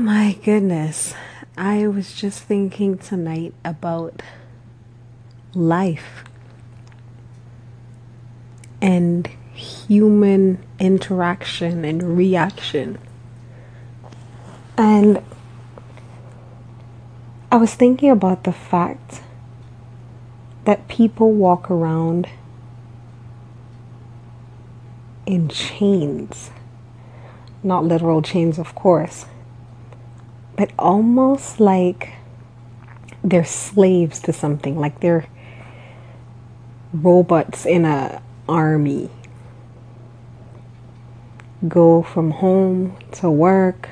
my goodness. I was just thinking tonight about life and human interaction and reaction. And I was thinking about the fact that people walk around in chains. Not literal chains, of course, but almost like they're slaves to something, like they're robots in a army. Go from home to work,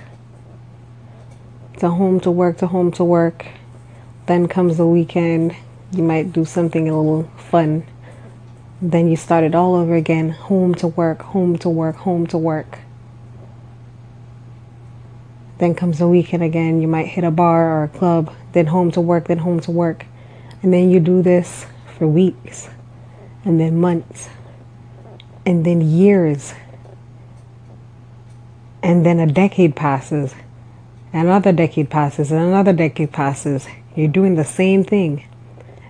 to home to work, to home to work. Then comes the weekend, you might do something a little fun then you start it all over again home to work, home to work, home to work. Then comes the weekend again. You might hit a bar or a club, then home to work, then home to work. And then you do this for weeks, and then months, and then years. And then a decade passes, another decade passes, and another decade passes. You're doing the same thing.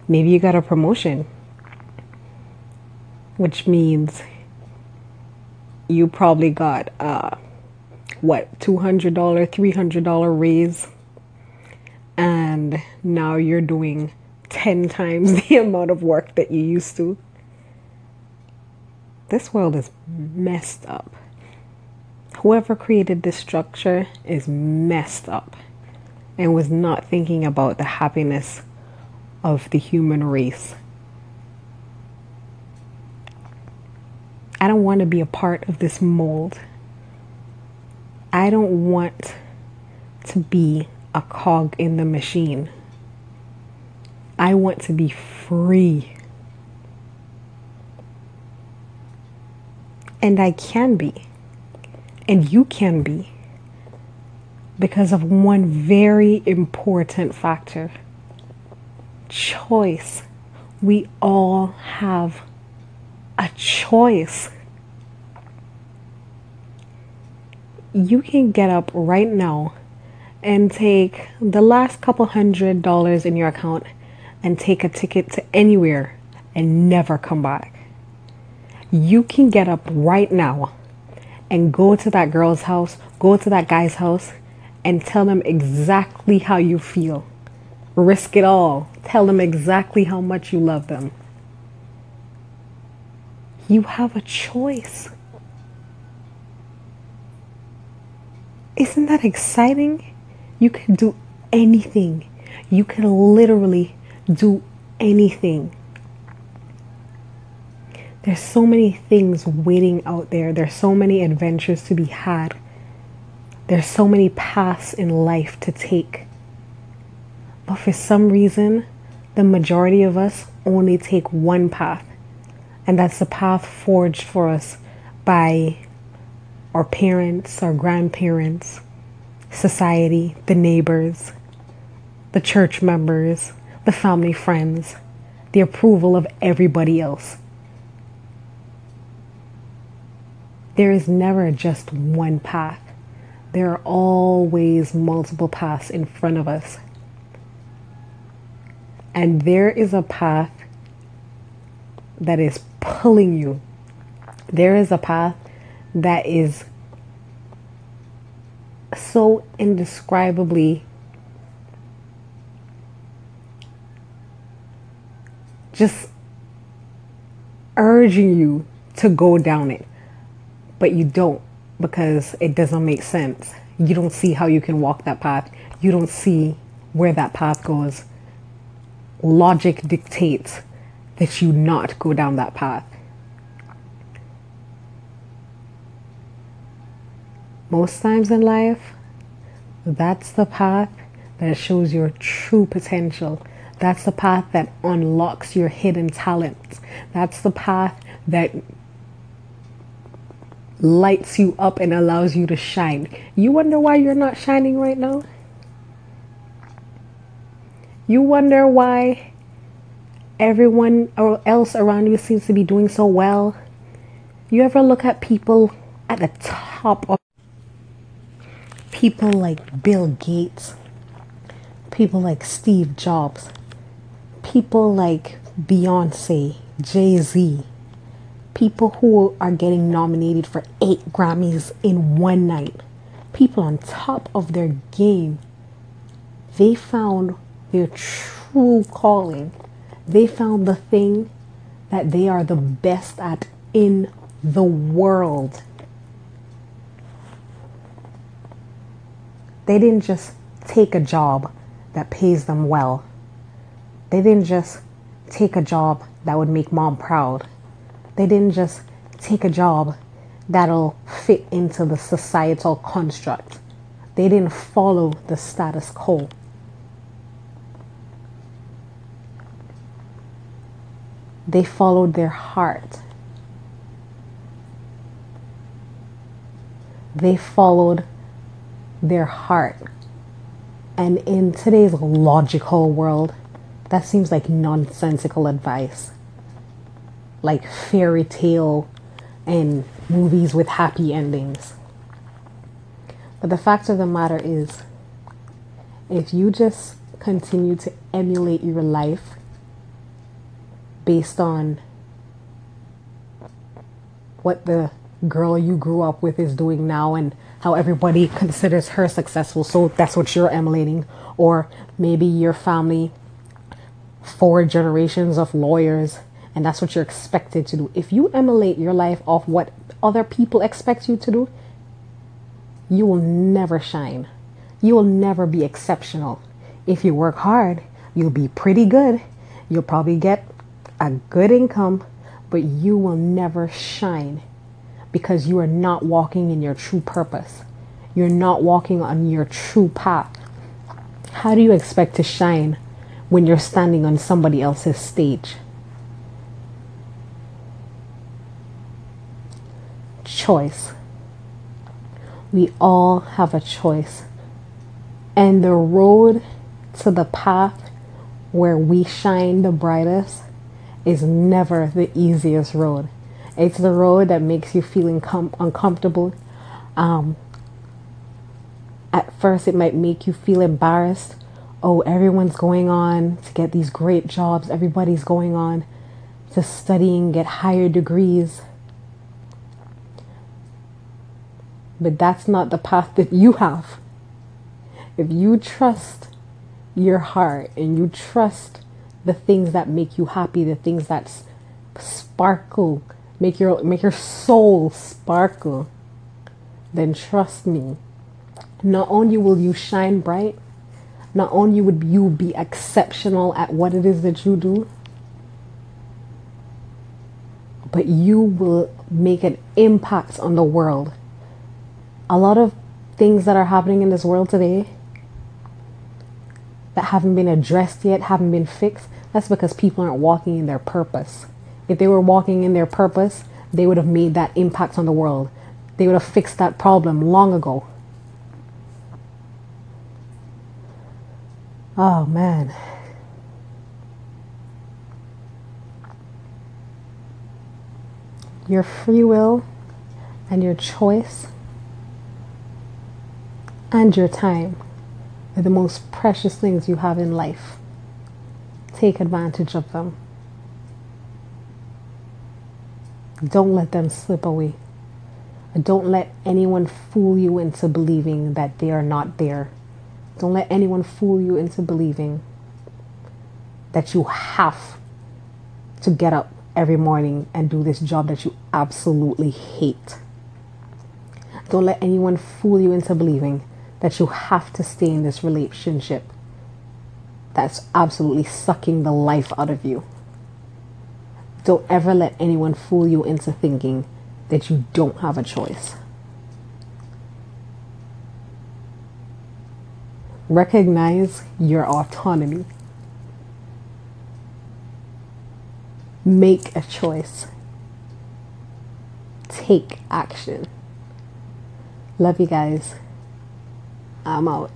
Maybe you got a promotion which means you probably got uh, what $200 $300 raise? And now you're doing 10 times the amount of work that you used to? This world is messed up. Whoever created this structure is messed up and was not thinking about the happiness of the human race. I don't want to be a part of this mold. I don't want to be a cog in the machine. I want to be free. And I can be. And you can be. Because of one very important factor choice. We all have a choice. You can get up right now and take the last couple hundred dollars in your account and take a ticket to anywhere and never come back. You can get up right now and go to that girl's house, go to that guy's house, and tell them exactly how you feel. Risk it all. Tell them exactly how much you love them. You have a choice. Isn't that exciting? You can do anything. You can literally do anything. There's so many things waiting out there. There's so many adventures to be had. There's so many paths in life to take. But for some reason, the majority of us only take one path. And that's the path forged for us by our parents, our grandparents, society, the neighbors, the church members, the family friends, the approval of everybody else. There is never just one path. There are always multiple paths in front of us. And there is a path that is pulling you. There is a path that is so indescribably just urging you to go down it, but you don't because it doesn't make sense. You don't see how you can walk that path, you don't see where that path goes. Logic dictates that you not go down that path. Most times in life, that's the path that shows your true potential. That's the path that unlocks your hidden talents. That's the path that lights you up and allows you to shine. You wonder why you're not shining right now? You wonder why everyone else around you seems to be doing so well. You ever look at people at the top of people like Bill Gates, people like Steve Jobs, people like Beyonce, Jay Z, people who are getting nominated for eight Grammys in one night, people on top of their game, they found their true calling. They found the thing that they are the best at in the world. They didn't just take a job that pays them well. They didn't just take a job that would make mom proud. They didn't just take a job that'll fit into the societal construct. They didn't follow the status quo. They followed their heart. They followed their heart. And in today's logical world, that seems like nonsensical advice. Like fairy tale and movies with happy endings. But the fact of the matter is, if you just continue to emulate your life based on what the girl you grew up with is doing now and how everybody considers her successful. So that's what you're emulating. Or maybe your family, four generations of lawyers, and that's what you're expected to do. If you emulate your life off what other people expect you to do, you will never shine. You will never be exceptional. If you work hard, you'll be pretty good. You'll probably get a good income, but you will never shine because you are not walking in your true purpose. You're not walking on your true path. How do you expect to shine when you're standing on somebody else's stage? Choice. We all have a choice. And the road to the path where we shine the brightest is never the easiest road. It's the road that makes you feel incom- uncomfortable. Um, at first, it might make you feel embarrassed. Oh, everyone's going on to get these great jobs. Everybody's going on to studying, get higher degrees. But that's not the path that you have. If you trust your heart and you trust the things that make you happy, the things that sparkle make your make your soul sparkle, then trust me, not only will you shine bright, not only would you be exceptional at what it is that you do, but you will make an impact on the world. A lot of things that are happening in this world today that haven't been addressed yet, haven't been fixed, that's because people aren't walking in their purpose. If they were walking in their purpose, they would have made that impact on the world. They would have fixed that problem long ago. Oh man. Your free will and your choice and your time are the most precious things you have in life. Take advantage of them. Don't let them slip away. Don't let anyone fool you into believing that they are not there. Don't let anyone fool you into believing that you have to get up every morning and do this job that you absolutely hate. Don't let anyone fool you into believing that you have to stay in this relationship that's absolutely sucking the life out of you. Don't ever let anyone fool you into thinking that you don't have a choice. Recognize your autonomy. Make a choice. Take action. Love you guys. I'm out.